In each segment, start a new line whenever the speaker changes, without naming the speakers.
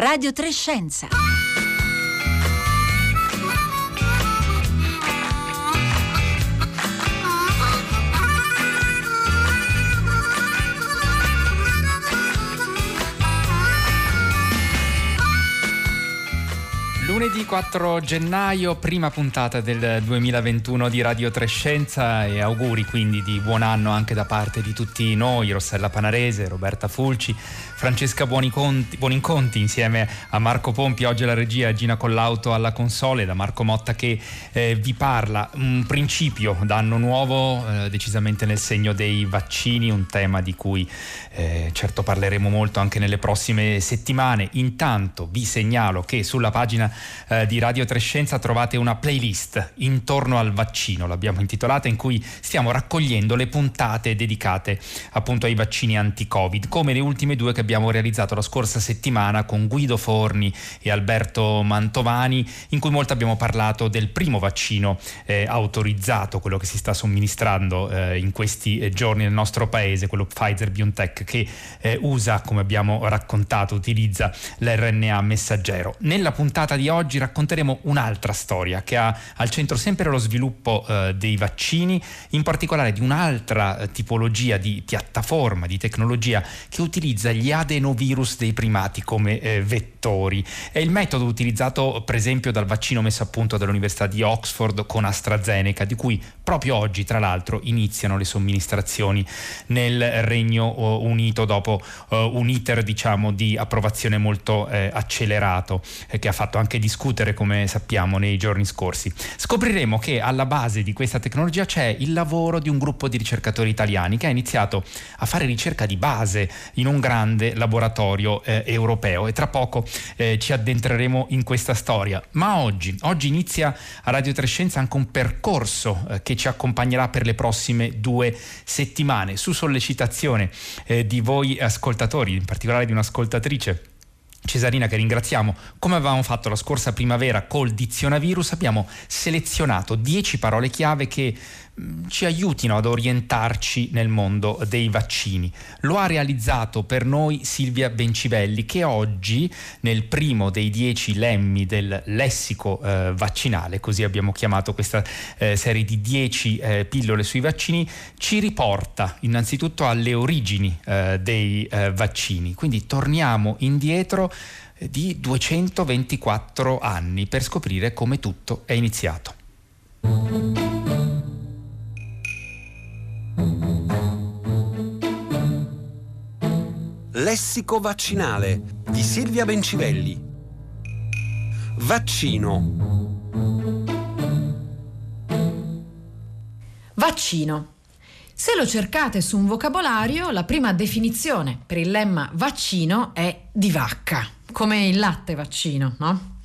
Radio Trescenza.
Lunedì 4 gennaio, prima puntata del 2021 di Radio Trescenza e auguri quindi di buon anno anche da parte di tutti noi, Rossella Panarese, Roberta Fulci, Francesca Buoniconti, Buoninconti insieme a Marco Pompi, oggi alla regia, Gina Collauto alla console, da Marco Motta che eh, vi parla. Un principio d'anno nuovo, eh, decisamente nel segno dei vaccini, un tema di cui eh, certo parleremo molto anche nelle prossime settimane. Intanto vi segnalo che sulla pagina eh, di Radio Trescenza trovate una playlist intorno al vaccino, l'abbiamo intitolata, in cui stiamo raccogliendo le puntate dedicate appunto ai vaccini anti-Covid, come le ultime due che abbiamo realizzato la scorsa settimana con Guido Forni e Alberto Mantovani, in cui molto abbiamo parlato del primo vaccino eh, autorizzato, quello che si sta somministrando eh, in questi eh, giorni nel nostro paese, quello Pfizer BioNTech, che eh, usa, come abbiamo raccontato, utilizza l'RNA messaggero. Nella puntata di oggi racconteremo un'altra storia che ha al centro sempre lo sviluppo eh, dei vaccini, in particolare di un'altra eh, tipologia di piattaforma, di tecnologia che utilizza gli adenovirus dei primati come eh, vettori. È il metodo utilizzato per esempio dal vaccino messo a punto dall'Università di Oxford con AstraZeneca, di cui proprio oggi tra l'altro iniziano le somministrazioni nel Regno Unito dopo uh, un iter diciamo di approvazione molto eh, accelerato eh, che ha fatto anche discutere come sappiamo nei giorni scorsi. Scopriremo che alla base di questa tecnologia c'è il lavoro di un gruppo di ricercatori italiani che ha iniziato a fare ricerca di base in un grande laboratorio eh, europeo e tra poco eh, ci addentreremo in questa storia. Ma oggi, oggi inizia a Radio Trescenza anche un percorso eh, che ci accompagnerà per le prossime due settimane su sollecitazione eh, di voi ascoltatori, in particolare di un'ascoltatrice Cesarina che ringraziamo, come avevamo fatto la scorsa primavera col dizionavirus, abbiamo selezionato 10 parole chiave che ci aiutino ad orientarci nel mondo dei vaccini. Lo ha realizzato per noi Silvia Bencivelli che oggi nel primo dei dieci lemmi del lessico eh, vaccinale, così abbiamo chiamato questa eh, serie di dieci eh, pillole sui vaccini, ci riporta innanzitutto alle origini eh, dei eh, vaccini. Quindi torniamo indietro di 224 anni per scoprire come tutto è iniziato.
Lessico vaccinale di Silvia Bencivelli. Vaccino.
Vaccino. Se lo cercate su un vocabolario, la prima definizione per il lemma vaccino è di vacca come il latte vaccino, no?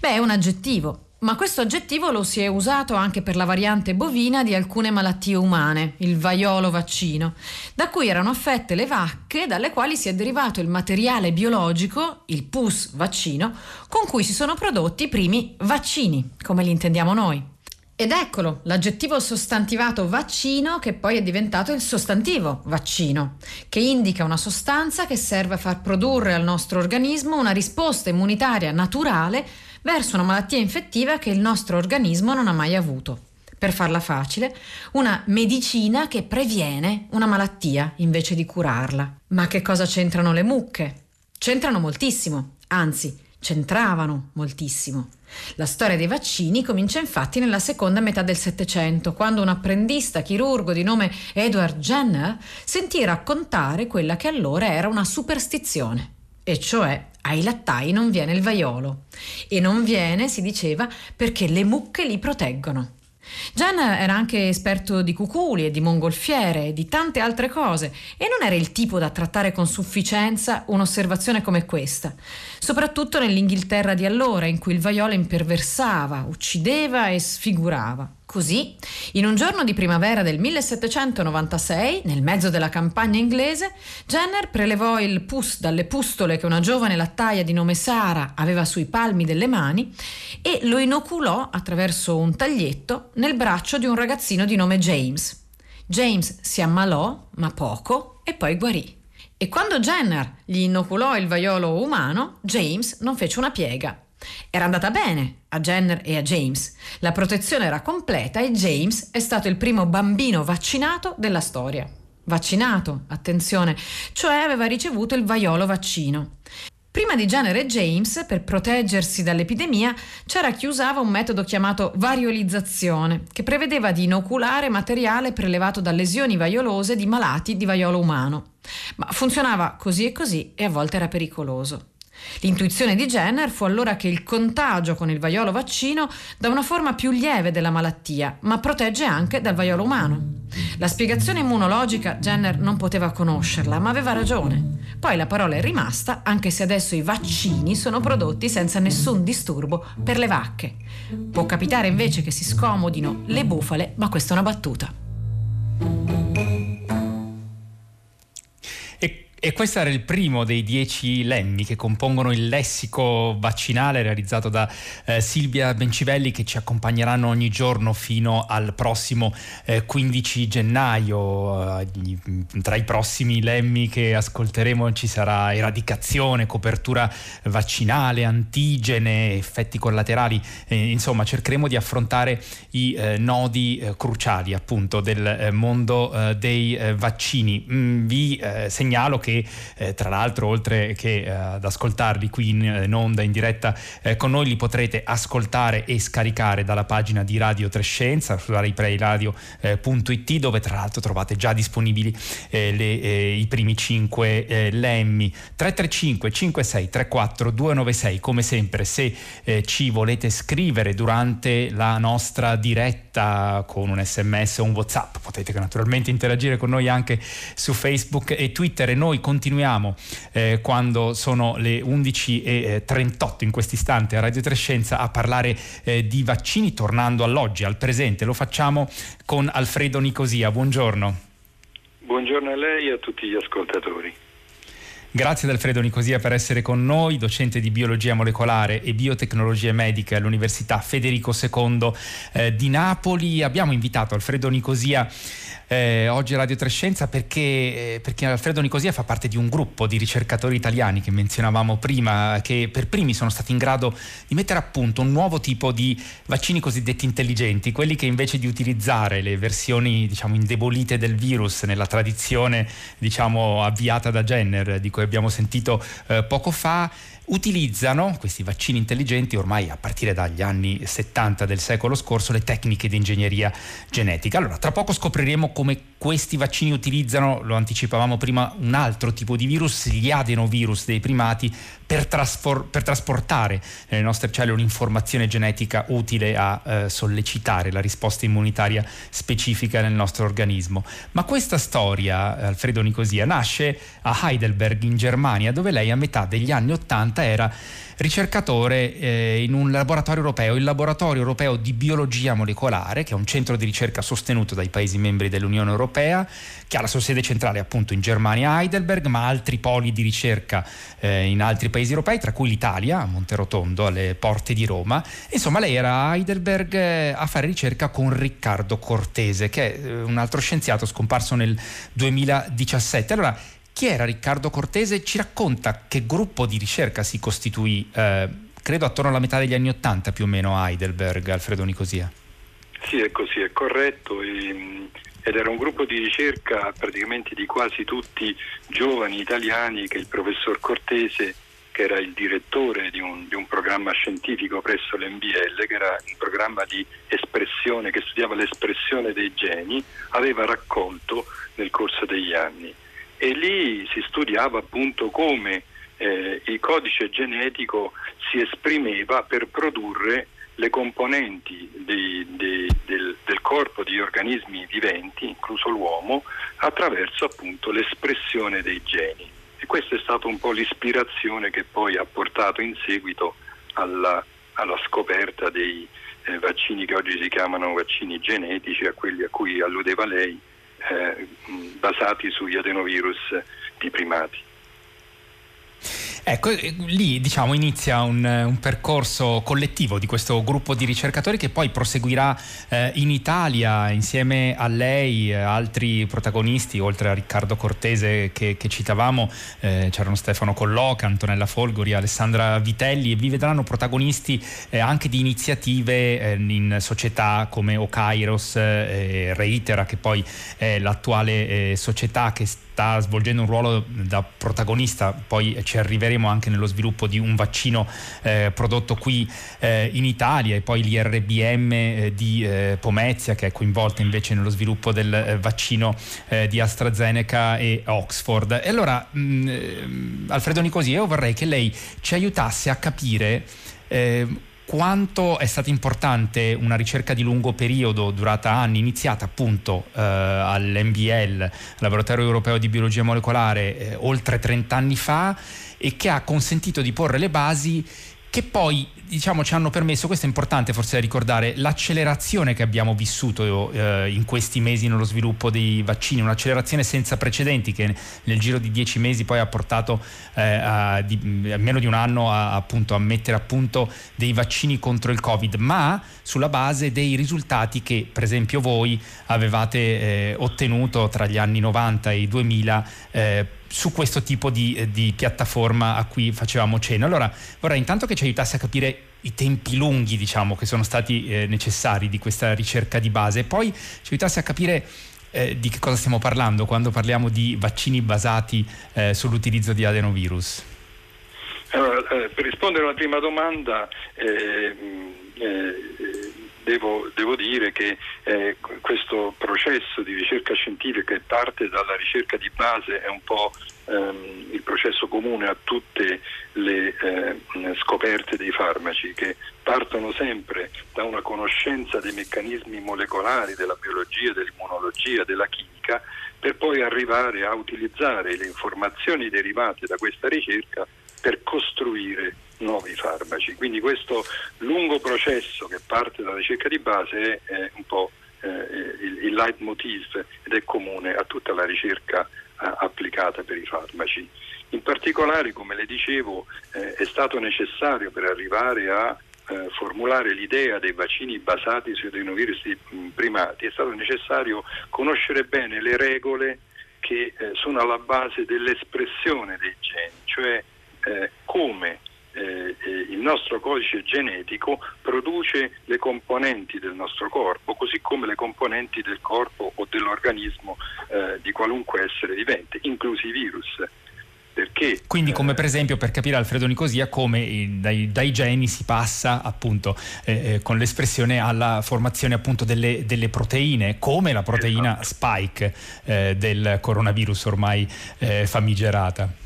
Beh, è un aggettivo, ma questo aggettivo lo si è usato anche per la variante bovina di alcune malattie umane, il vaiolo vaccino, da cui erano affette le vacche dalle quali si è derivato il materiale biologico, il pus vaccino, con cui si sono prodotti i primi vaccini, come li intendiamo noi. Ed eccolo, l'aggettivo sostantivato vaccino che poi è diventato il sostantivo vaccino, che indica una sostanza che serve a far produrre al nostro organismo una risposta immunitaria naturale verso una malattia infettiva che il nostro organismo non ha mai avuto. Per farla facile, una medicina che previene una malattia invece di curarla. Ma che cosa c'entrano le mucche? C'entrano moltissimo, anzi, c'entravano moltissimo. La storia dei vaccini comincia infatti nella seconda metà del Settecento, quando un apprendista chirurgo di nome Edward Jenner sentì raccontare quella che allora era una superstizione, e cioè ai lattai non viene il vaiolo. E non viene, si diceva, perché le mucche li proteggono. Gian era anche esperto di cuculi e di mongolfiere e di tante altre cose e non era il tipo da trattare con sufficienza un'osservazione come questa, soprattutto nell'Inghilterra di allora in cui il vaiolo imperversava, uccideva e sfigurava. Così, in un giorno di primavera del 1796, nel mezzo della campagna inglese, Jenner prelevò il pus dalle pustole che una giovane lattaia di nome Sara aveva sui palmi delle mani e lo inoculò attraverso un taglietto nel braccio di un ragazzino di nome James. James si ammalò, ma poco, e poi guarì. E quando Jenner gli inoculò il vaiolo umano, James non fece una piega. Era andata bene a Jenner e a James. La protezione era completa e James è stato il primo bambino vaccinato della storia. Vaccinato, attenzione, cioè aveva ricevuto il vaiolo vaccino. Prima di Jenner e James, per proteggersi dall'epidemia, c'era chi usava un metodo chiamato variolizzazione, che prevedeva di inoculare materiale prelevato da lesioni vaiolose di malati di vaiolo umano. Ma funzionava così e così e a volte era pericoloso. L'intuizione di Jenner fu allora che il contagio con il vaiolo vaccino dà una forma più lieve della malattia, ma protegge anche dal vaiolo umano. La spiegazione immunologica Jenner non poteva conoscerla, ma aveva ragione. Poi la parola è rimasta, anche se adesso i vaccini sono prodotti senza nessun disturbo per le vacche. Può capitare invece che si scomodino le bufale, ma questa è una battuta.
E questo era il primo dei dieci lemmi che compongono il lessico vaccinale realizzato da eh, Silvia Bencivelli che ci accompagneranno ogni giorno fino al prossimo eh, 15 gennaio. Eh, tra i prossimi lemmi che ascolteremo ci sarà eradicazione, copertura vaccinale, antigene, effetti collaterali. Eh, insomma, cercheremo di affrontare i eh, nodi eh, cruciali appunto del mondo dei vaccini. Mm, vi segnalo che eh, tra l'altro oltre che eh, ad ascoltarli qui in, in onda in diretta eh, con noi li potrete ascoltare e scaricare dalla pagina di Radio Trescenza su raipreiradio.it eh, dove tra l'altro trovate già disponibili eh, le, eh, i primi 5 lemmi. 335 56 34 296 come sempre se ci volete scrivere durante la nostra diretta con un sms o un whatsapp potete naturalmente interagire con noi anche su Facebook e Twitter. E noi continuiamo eh, quando sono le 11.38 in questo istante a Radio Trescenza a parlare eh, di vaccini tornando all'oggi, al presente. Lo facciamo con Alfredo Nicosia. Buongiorno.
Buongiorno a lei e a tutti gli ascoltatori.
Grazie ad Alfredo Nicosia per essere con noi, docente di biologia molecolare e biotecnologie mediche all'Università Federico II eh, di Napoli. Abbiamo invitato Alfredo Nicosia eh, oggi a Radio Trescenza perché, eh, perché, Alfredo Nicosia fa parte di un gruppo di ricercatori italiani che menzionavamo prima, che per primi sono stati in grado di mettere a punto un nuovo tipo di vaccini cosiddetti intelligenti, quelli che invece di utilizzare le versioni diciamo, indebolite del virus nella tradizione diciamo, avviata da Jenner, di cui abbiamo sentito eh, poco fa, utilizzano questi vaccini intelligenti ormai a partire dagli anni 70 del secolo scorso le tecniche di ingegneria genetica. Allora, tra poco scopriremo come questi vaccini utilizzano, lo anticipavamo prima, un altro tipo di virus, gli adenovirus dei primati, per, trasfor- per trasportare nelle nostre cellule un'informazione genetica utile a eh, sollecitare la risposta immunitaria specifica nel nostro organismo. Ma questa storia, Alfredo Nicosia, nasce a Heidelberg in Germania, dove lei a metà degli anni 80 era ricercatore eh, in un laboratorio europeo, il Laboratorio Europeo di Biologia Molecolare, che è un centro di ricerca sostenuto dai Paesi membri dell'Unione Europea, che ha la sua sede centrale appunto in Germania Heidelberg, ma altri poli di ricerca eh, in altri paesi europei, tra cui l'Italia, a Monterotondo, alle porte di Roma. Insomma, lei era a Heidelberg eh, a fare ricerca con Riccardo Cortese, che è eh, un altro scienziato scomparso nel 2017. Allora, chi era Riccardo Cortese? Ci racconta che gruppo di ricerca si costituì, eh, credo attorno alla metà degli anni Ottanta più o meno a Heidelberg, Alfredo Nicosia.
Sì, è così, è corretto. E, ed era un gruppo di ricerca praticamente di quasi tutti giovani italiani che il professor Cortese che era il direttore di un, di un, programma scientifico presso l'NBL, che era un programma di espressione, che studiava l'espressione dei geni, aveva raccolto nel corso degli anni e lì si studiava appunto come eh, il codice genetico si esprimeva per produrre le componenti dei, dei, del, del, corpo di organismi viventi, incluso l'uomo, attraverso appunto l'espressione dei geni. E questa è stata un po' l'ispirazione che poi ha portato in seguito alla, alla scoperta dei eh, vaccini che oggi si chiamano vaccini genetici, a quelli a cui alludeva lei, basati sugli adenovirus di primati.
Ecco, eh, lì diciamo inizia un, un, percorso collettivo di questo gruppo di ricercatori che poi proseguirà eh, in Italia insieme a lei, eh, altri protagonisti, oltre a Riccardo Cortese che, che citavamo, eh, c'erano Stefano Colloca, Antonella Folgori, Alessandra Vitelli e vi vedranno protagonisti eh, anche di iniziative eh, in società come Okairos, eh, Reitera, che poi è l'attuale società che sta svolgendo un ruolo da protagonista, poi ci arriveremo anche nello sviluppo di un vaccino eh, prodotto qui eh, in Italia e poi l'IRBM eh, di eh, Pomezia che è coinvolta invece nello sviluppo del eh, vaccino eh, di AstraZeneca e Oxford. E allora, mh, mm, Alfredo Nicosi, io vorrei che lei ci aiutasse a capire quanto è stata importante una ricerca di lungo periodo durata anni, iniziata appunto eh, all'NBL, Laboratorio Europeo di Biologia Molecolare, eh, oltre 30 anni fa e che ha consentito di porre le basi che poi diciamo, ci hanno permesso, questo è importante forse da ricordare, l'accelerazione che abbiamo vissuto eh, in questi mesi nello sviluppo dei vaccini, un'accelerazione senza precedenti che nel giro di dieci mesi poi ha portato eh, a, di, a meno di un anno a, appunto, a mettere a punto dei vaccini contro il Covid, ma sulla base dei risultati che per esempio voi avevate eh, ottenuto tra gli anni 90 e i 2000 eh, su questo tipo di, eh, di, piattaforma a cui facevamo cenno. Allora vorrei intanto che ci aiutasse a capire i tempi lunghi diciamo, che sono stati eh, necessari di questa ricerca di base e poi ci aiutasse a capire eh, di che cosa stiamo parlando quando parliamo di vaccini basati eh, sull'utilizzo di adenovirus.
Allora, eh, per rispondere alla prima domanda, eh, devo, devo dire che eh, questo processo di ricerca scientifica che parte dalla ricerca di base è un po' ehm, il processo comune a tutte le eh, scoperte dei farmaci che partono sempre da una conoscenza dei meccanismi molecolari della biologia, dell'immunologia, della chimica per poi arrivare a utilizzare le informazioni derivate da questa ricerca per costruire nuovi farmaci. Quindi questo lungo processo che parte dalla ricerca di base è, un po' eh, il, il leitmotiv ed è comune a tutta la ricerca eh, applicata per i farmaci. In particolare, come le dicevo, eh, è stato necessario per arrivare a formulare l'idea dei vaccini basati sui adenovirus primati, è stato necessario conoscere bene le regole che sono alla base dell'espressione dei geni, cioè come eh, eh, il nostro codice genetico produce le componenti del nostro corpo, così come le componenti del corpo o dell'organismo eh, di qualunque essere vivente, inclusi i virus. Perché,
Quindi come eh, per esempio per capire Alfredo Nicosia come dai, dai geni si passa appunto eh, eh, con l'espressione alla formazione appunto delle, delle proteine come la proteina esatto. spike eh, del coronavirus ormai eh, famigerata.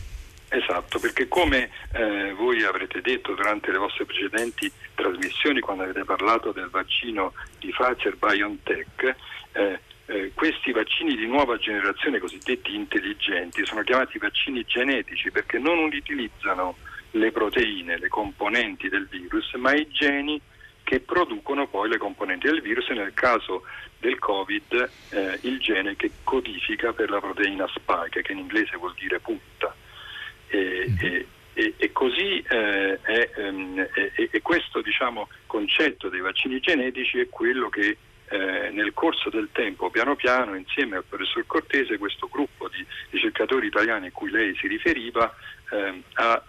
Esatto, perché come eh, voi avrete detto durante le vostre precedenti trasmissioni quando avete parlato del vaccino di Pfizer BioNTech, eh, eh, questi vaccini di nuova generazione cosiddetti intelligenti sono chiamati vaccini genetici perché non utilizzano le proteine, le componenti del virus, ma i geni che producono poi le componenti del virus e nel caso del Covid eh, il gene che codifica per la proteina spike, che in inglese vuol dire punta. E, e, e, così eh, è, um, e, questo diciamo, concetto dei vaccini genetici è quello che eh, nel corso del tempo, piano piano, insieme al professor Cortese, questo gruppo di ricercatori italiani a cui lei si riferiva eh, ha,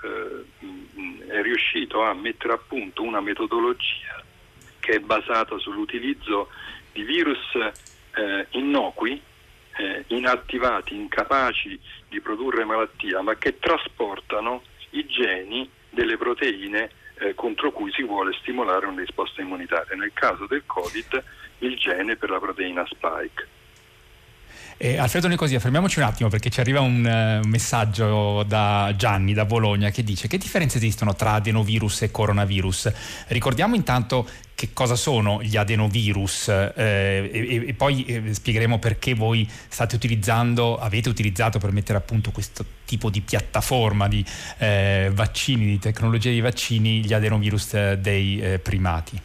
è riuscito a mettere a punto una metodologia che è basata sull'utilizzo di virus eh, innocui eh, inattivati, incapaci di produrre malattia, ma che trasportano i geni delle proteine eh, contro cui si vuole stimolare una risposta immunitaria. Nel caso del Covid il gene per la proteina spike.
Eh, Alfredo Nicosia, fermiamoci un attimo perché ci arriva un uh, messaggio da Gianni da Bologna che dice che differenze esistono tra adenovirus e coronavirus. Ricordiamo intanto che cosa sono gli adenovirus eh, e, e, poi eh, spiegheremo perché voi state utilizzando, avete utilizzato per mettere a punto questo tipo di piattaforma di eh, vaccini, di tecnologia di vaccini, gli adenovirus eh, dei primati.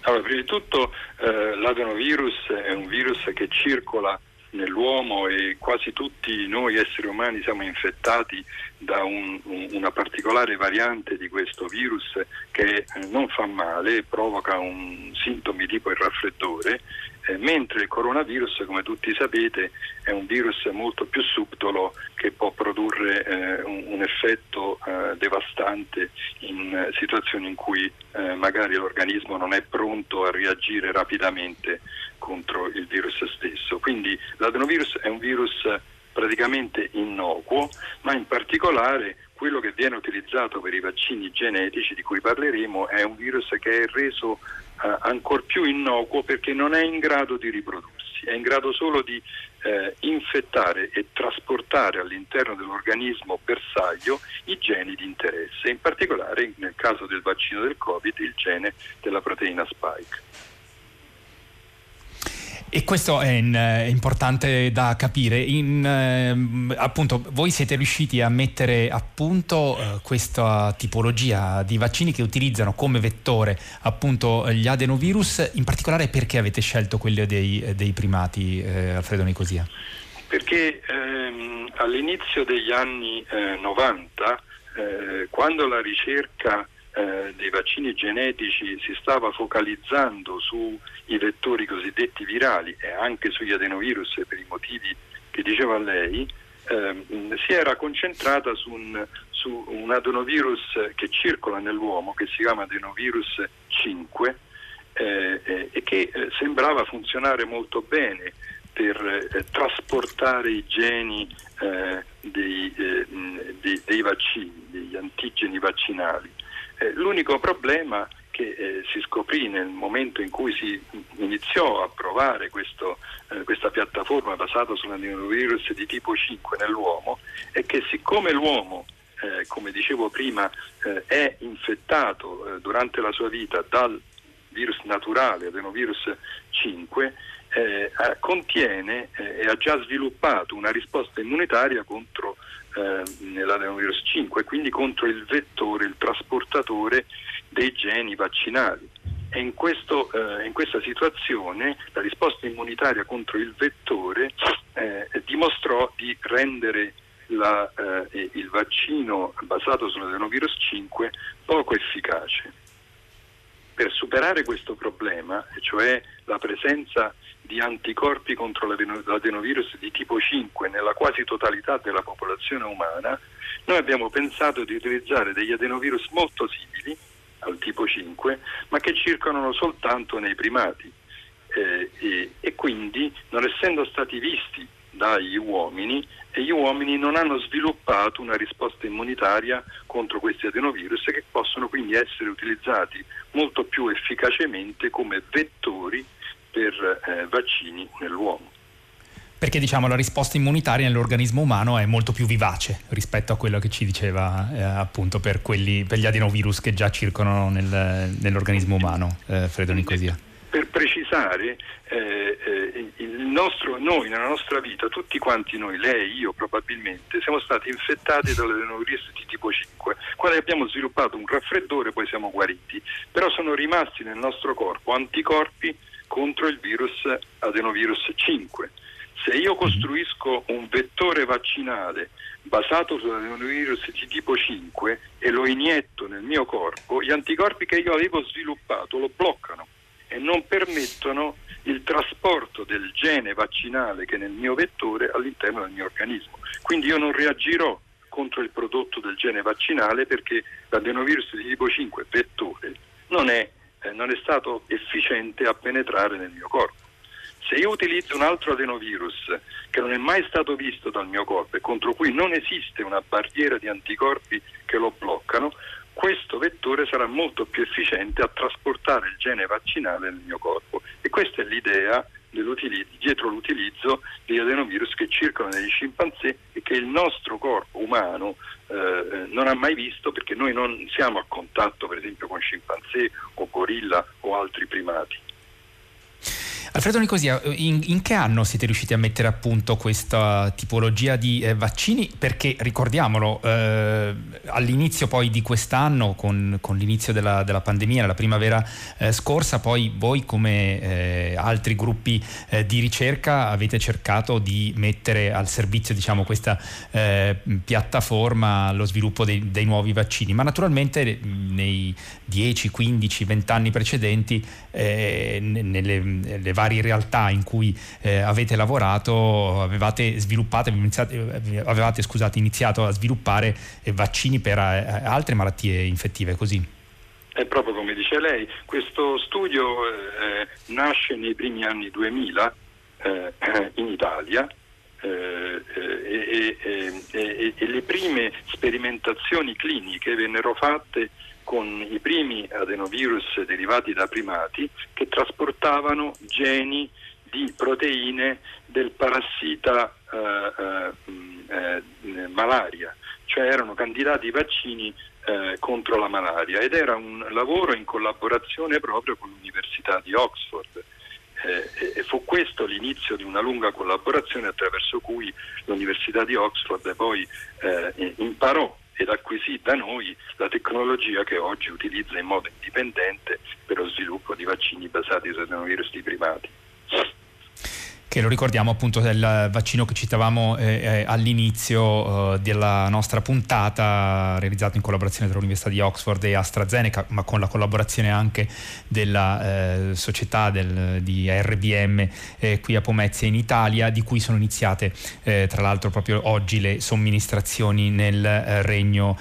Allora, prima di tutto l'adenovirus è un virus che circola nell'uomo e quasi tutti noi esseri umani siamo infettati da un, un, una particolare variante di questo virus che non fa male, provoca un sintomi tipo il raffreddore, eh, mentre il coronavirus, come tutti sapete, è un virus molto più subdolo che può produrre eh, un, un, effetto eh, devastante in situazioni in cui eh, magari l'organismo non è pronto a reagire rapidamente contro il virus stesso. Quindi l'adenovirus è un virus praticamente innocuo, ma in particolare quello che viene utilizzato per i vaccini genetici di cui parleremo è un virus che è reso eh, ancor più innocuo perché non è in grado di riprodursi, è in grado solo di eh, infettare e trasportare all'interno dell'organismo bersaglio i geni di interesse, in particolare nel caso del vaccino del Covid il gene della proteina spike.
E questo è, in, è, importante da capire. In, eh, appunto, voi siete riusciti a mettere a punto eh, questa tipologia di vaccini che utilizzano come vettore appunto gli adenovirus, in particolare perché avete scelto quelli dei, dei primati, eh, Alfredo Nicosia?
Perché ehm, all'inizio degli anni 90, eh, eh, quando la ricerca eh, dei vaccini genetici si stava focalizzando sui vettori cosiddetti virali e anche sugli adenovirus per i motivi che diceva lei, ehm, si era concentrata su un, su un, adenovirus che circola nell'uomo, che si chiama adenovirus 5 eh, eh, e che eh, sembrava funzionare molto bene per eh, trasportare i geni eh, dei, dei, dei vaccini, degli antigeni vaccinali. Eh, l'unico problema che eh, si scoprì nel momento in cui si iniziò a provare questo, eh, questa piattaforma basata sull'adenovirus di tipo 5 nell'uomo è che siccome l'uomo, eh, come dicevo prima, eh, è infettato eh, durante la sua vita dal virus naturale, adenovirus 5, eh, contiene e ha già sviluppato una risposta immunitaria contro eh, nell'adenovirus 5 e quindi contro il vettore, il trasportatore dei geni vaccinali. E in, questo, eh, in questa situazione la risposta immunitaria contro il vettore eh, dimostrò di rendere la, eh, il vaccino basato sull'adenovirus 5 poco efficace. Per superare questo problema, cioè la presenza anticorpi contro l'adenovirus di tipo 5 nella quasi totalità della popolazione umana, noi abbiamo pensato di utilizzare degli adenovirus molto simili al tipo 5, ma che circolano soltanto nei primati. Eh, e, e quindi, non essendo stati visti dagli uomini, gli uomini non hanno sviluppato una risposta immunitaria contro questi adenovirus che possono quindi essere utilizzati molto più efficacemente come vettori per eh, vaccini nell'uomo.
Perché diciamo la risposta immunitaria nell'organismo umano è molto più vivace rispetto a quello che ci diceva eh, appunto per, quelli, per, gli adenovirus che già circolano nel, nell'organismo umano, eh, Fredo Nicosia.
Per precisare, eh, eh nostro, noi nella nostra vita, tutti quanti noi, lei, io probabilmente, siamo stati infettati dall'adenovirus di tipo 5. Quando abbiamo sviluppato un raffreddore poi siamo guariti, però sono rimasti nel nostro corpo anticorpi contro il virus adenovirus 5. Se io costruisco un vettore vaccinale basato sull'adenovirus di tipo 5 e lo inietto nel mio corpo, gli anticorpi che io avevo sviluppato lo bloccano e non permettono il trasporto del gene vaccinale che è nel mio vettore all'interno del mio organismo. Quindi io non reagirò contro il prodotto del gene vaccinale perché l'adenovirus di tipo 5 vettore non è eh, non è stato efficiente a penetrare nel mio corpo. Se io utilizzo un altro adenovirus che non è mai stato visto dal mio corpo e contro cui non esiste una barriera di anticorpi che lo bloccano, questo vettore sarà molto più efficiente a trasportare il gene vaccinale nel mio corpo. E questa è l'idea dietro l'utilizzo degli adenovirus che circolano negli scimpanzé e che il nostro corpo umano eh, non ha mai visto perché noi non siamo a contatto per esempio con scimpanzé o gorilla o altri primati.
Alfredo Nicosia, in, in, che anno siete riusciti a mettere a punto questa tipologia di eh, vaccini? Perché ricordiamolo, eh, all'inizio poi di quest'anno, con, con l'inizio della, della, pandemia, la primavera eh, scorsa, poi voi come eh, altri gruppi eh, di ricerca avete cercato di mettere al servizio diciamo, questa eh, piattaforma lo sviluppo dei, dei, nuovi vaccini, ma naturalmente nei 10, 15, 20 anni precedenti, nelle, nelle varie realtà in cui eh, avete lavorato avevate sviluppato, avevate scusate, iniziato a sviluppare eh, vaccini per eh, altre malattie infettive, così?
È proprio come dice lei, questo studio eh, nasce nei primi anni 2000 eh, in Italia eh, e, e, e, e, le prime sperimentazioni cliniche vennero fatte con i primi adenovirus derivati da primati che trasportavano geni di proteine del parassita eh, eh, eh, malaria, cioè erano candidati vaccini eh, contro la malaria ed era un lavoro in collaborazione proprio con l'Università di Oxford. Eh, e fu questo l'inizio di una lunga collaborazione attraverso cui l'Università di Oxford poi eh, imparò ed acquisì da noi la tecnologia che oggi utilizza in modo indipendente per lo sviluppo di vaccini basati su adenovirus di primati
che lo ricordiamo appunto del vaccino che citavamo eh, eh, all'inizio eh, della nostra puntata, realizzato in collaborazione tra l'Università di Oxford e AstraZeneca, ma con la collaborazione anche della eh, società del, di RBM eh, qui a Pomezia in Italia, di cui sono iniziate eh, tra l'altro proprio oggi le somministrazioni nel Regno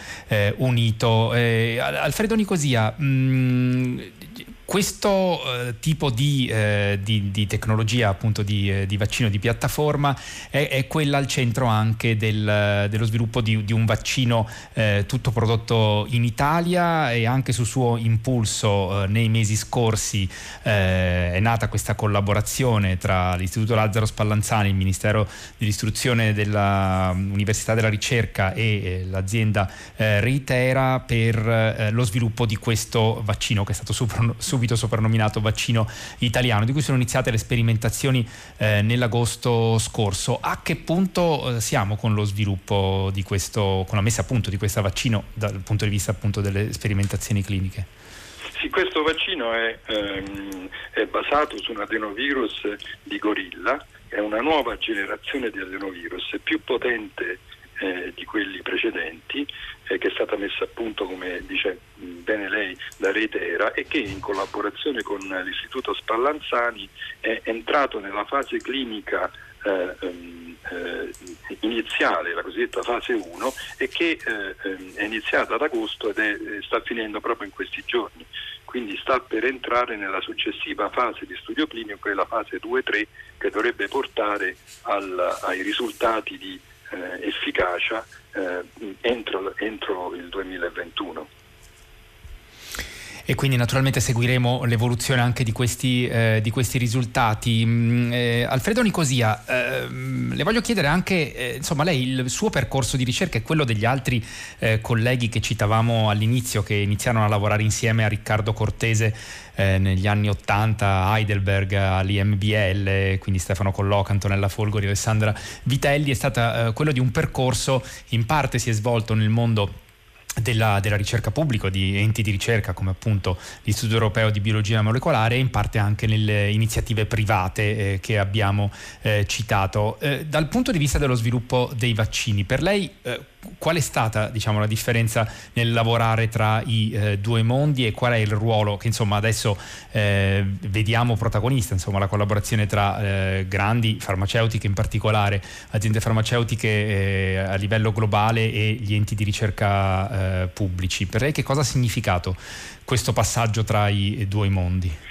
Unito. Alfredo Nicosia, mh, mm, questo eh, tipo di, eh, di, di, tecnologia, appunto di, eh, di, vaccino di piattaforma, è, è, quella al centro anche del, dello sviluppo di, un vaccino eh, tutto prodotto in Italia e anche su suo impulso eh, nei mesi scorsi eh, è nata questa collaborazione tra l'Istituto Lazzaro Spallanzani, il Ministero dell'Istruzione dell'Università della Ricerca e l'azienda Reitera per lo sviluppo di questo vaccino che è stato super subito soprannominato vaccino italiano, di cui sono iniziate le sperimentazioni eh, nell'agosto scorso. A che punto eh, siamo con lo sviluppo di questo, con la messa a punto di questo vaccino dal punto di vista appunto delle sperimentazioni cliniche?
Sì, questo vaccino è, ehm, è basato su un adenovirus di gorilla, è una nuova generazione di adenovirus, più potente eh, di quelli precedenti, eh, che è stata messa a punto, come dice bene lei, da Rete Era e che in collaborazione con l'Istituto Spallanzani è entrato nella fase clinica eh, ehm, eh, iniziale, la cosiddetta fase 1, e che eh, ehm, è iniziata ad agosto ed è, sta finendo proprio in questi giorni. Quindi sta per entrare nella successiva fase di studio clinico, che è la fase 2-3, che dovrebbe portare al, ai risultati di efficacia eh, entro, entro il 2021
e quindi naturalmente seguiremo l'evoluzione anche di questi, eh, di questi risultati. Mm, eh, Alfredo Nicosia, eh, le voglio chiedere anche, eh, insomma, lei il suo percorso di ricerca e quello degli altri eh, colleghi che citavamo all'inizio, che iniziarono a lavorare insieme a Riccardo Cortese eh, negli anni 80 a Heidelberg all'IMBL, quindi Stefano Colloca, Antonella Folgori, Alessandra Vitelli, è stato quello di un percorso, in parte si è svolto nel mondo della, della, ricerca pubblica, di enti di ricerca come appunto l'Istituto Europeo di Biologia Molecolare e in parte anche nelle iniziative private eh, che abbiamo eh, citato. Eh, dal punto di vista dello sviluppo dei vaccini, per lei eh, qual è stata diciamo, la differenza nel lavorare tra i eh, due mondi e qual è il ruolo che insomma adesso eh, vediamo protagonista, insomma la collaborazione tra eh, grandi farmaceutiche in particolare, aziende farmaceutiche eh, a livello globale e gli enti di ricerca eh, pubblici. Per lei che cosa ha significato questo passaggio tra i due mondi?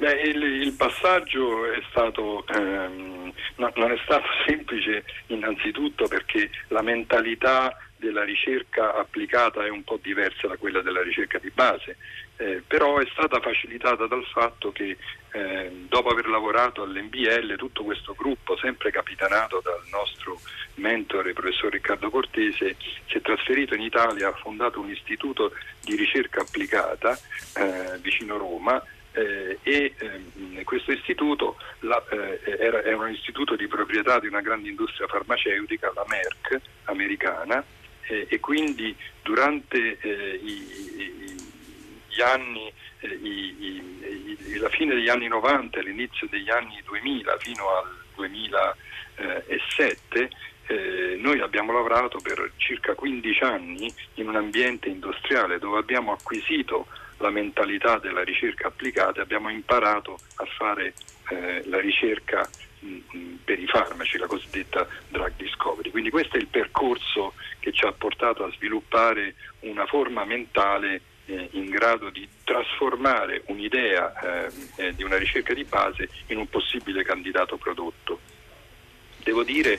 Beh, il, il, passaggio è stato, ehm, no, non è stato semplice innanzitutto perché la mentalità della ricerca applicata è un po' diversa da quella della ricerca di base, eh, però è stata facilitata dal fatto che eh, dopo aver lavorato all'NBL tutto questo gruppo, sempre capitanato dal nostro mentore, professor Riccardo Cortese, si è trasferito in Italia, ha fondato un istituto di ricerca applicata eh, vicino Roma eh, e ehm, questo istituto la, eh, era, era, un istituto di proprietà di una grande industria farmaceutica, la Merck americana, eh, e quindi durante eh, i, i, gli anni, eh, i, la fine degli anni 90 l'inizio degli anni 2000 fino al 2007 eh, noi abbiamo lavorato per circa 15 anni in un ambiente industriale dove abbiamo acquisito la mentalità della ricerca applicata, abbiamo imparato a fare eh, la ricerca mh, per i farmaci, la cosiddetta drug discovery. Quindi questo è il percorso che ci ha portato a sviluppare una forma mentale eh, in grado di trasformare un'idea eh, eh, di una ricerca di base in un possibile candidato prodotto. Devo dire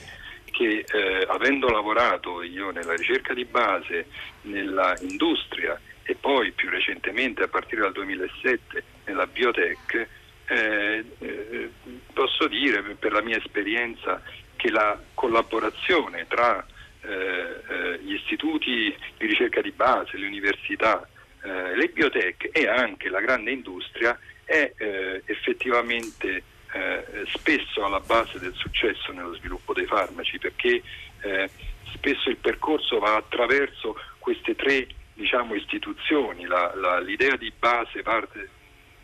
che eh, avendo lavorato io nella ricerca di base, nella industria e poi più recentemente a partire dal 2007 nella biotech, eh, eh, posso dire per la mia esperienza che la collaborazione tra eh, eh, gli istituti di ricerca di base, le università, eh, le biotech e anche la grande industria è effettivamente spesso alla base del successo nello sviluppo dei farmaci perché spesso il percorso va attraverso queste tre diciamo, istituzioni, la, la, l'idea di base parte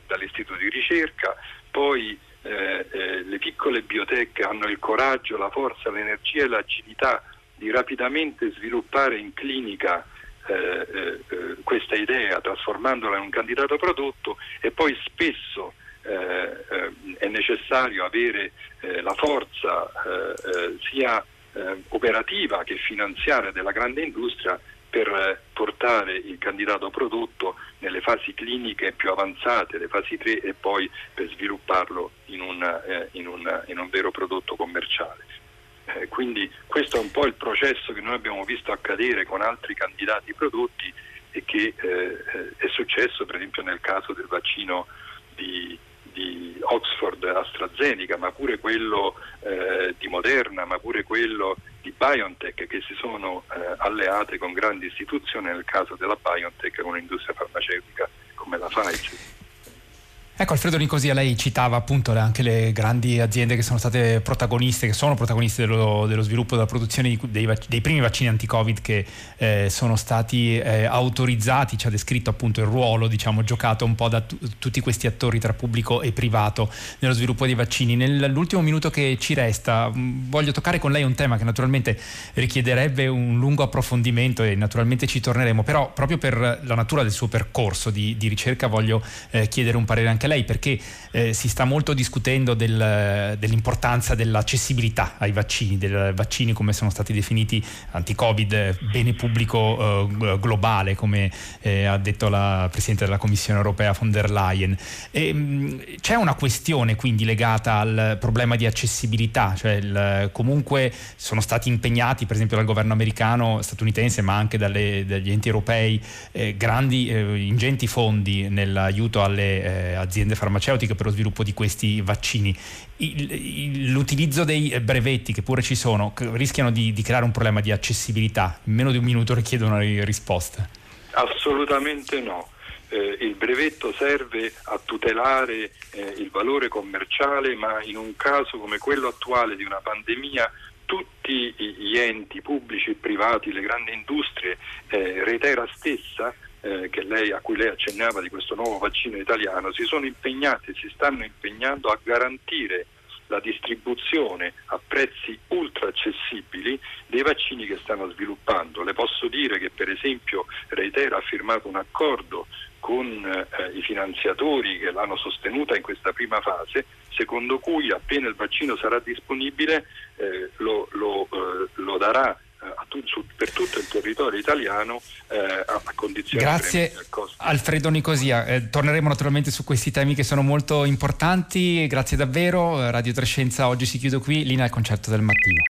dall'istituto di ricerca, poi eh, eh, le piccole biotech hanno il coraggio, la forza, l'energia e l'agilità di rapidamente sviluppare in clinica eh, eh, eh questa idea trasformandola in un candidato prodotto e poi spesso eh, è necessario avere la forza sia operativa che finanziaria della grande industria per portare il candidato prodotto nelle fasi cliniche più avanzate, le fasi 3 e poi per svilupparlo in, una, eh, in, una, in un vero prodotto commerciale. Eh, quindi questo è un po' il processo che noi abbiamo visto accadere con altri candidati prodotti e che eh, è successo per esempio nel caso del vaccino di, di Oxford AstraZeneca, ma pure quello eh, di Moderna, ma pure quello di BioNTech che si sono eh, alleate con grandi istituzioni, nel caso della BioNTech con un'industria farmaceutica come la Pfizer.
Ecco Alfredo Nicosia, lei citava appunto anche le grandi aziende che sono state protagoniste, che sono protagoniste dello, dello sviluppo della produzione dei, dei, primi vaccini anti-Covid che eh, sono stati eh, autorizzati, ci ha descritto appunto il ruolo diciamo, giocato un po' da t- tutti questi attori tra pubblico e privato nello sviluppo dei vaccini. Nell'ultimo minuto che ci resta mh, voglio toccare con lei un tema che naturalmente richiederebbe un lungo approfondimento e naturalmente ci torneremo, però proprio per la natura del suo percorso di, di ricerca voglio eh, chiedere un parere anche lei perché eh, si sta molto discutendo del, dell'importanza dell'accessibilità ai vaccini, dei vaccini come sono stati definiti anti-Covid, bene pubblico eh, globale, come eh, ha detto la Presidente della Commissione europea von der Leyen. E, mh, mm, c'è una questione quindi legata al problema di accessibilità, cioè il, comunque sono stati impegnati per esempio dal governo americano, statunitense, ma anche dalle, dagli enti europei, eh, grandi, eh, ingenti fondi nell'aiuto alle eh, aziende aziende farmaceutiche per lo sviluppo di questi vaccini. Il, l'utilizzo dei brevetti, che pure ci sono, rischiano di, di creare un problema di accessibilità. In meno di un minuto richiedono una risposta.
Assolutamente no. Eh, il brevetto serve a tutelare eh, il valore commerciale, ma in un caso come quello attuale di una pandemia tutti gli enti pubblici e privati, le grandi industrie, eh, Reitera stessa, eh, lei, a cui lei accennava di questo nuovo vaccino italiano, si sono impegnati e si stanno impegnando a garantire la distribuzione a prezzi ultra accessibili dei vaccini che stanno sviluppando. Le posso dire che per esempio Reitera ha firmato un accordo con eh, i finanziatori che l'hanno sostenuta in questa prima fase, secondo cui appena il vaccino sarà disponibile eh, lo, lo, eh, lo darà su, per tutto il territorio italiano eh, a, condizioni
Grazie Alfredo Nicosia, eh, torneremo naturalmente su questi temi che sono molto importanti, grazie davvero, Radio Trescenza oggi si chiude qui, linea al concerto del mattino.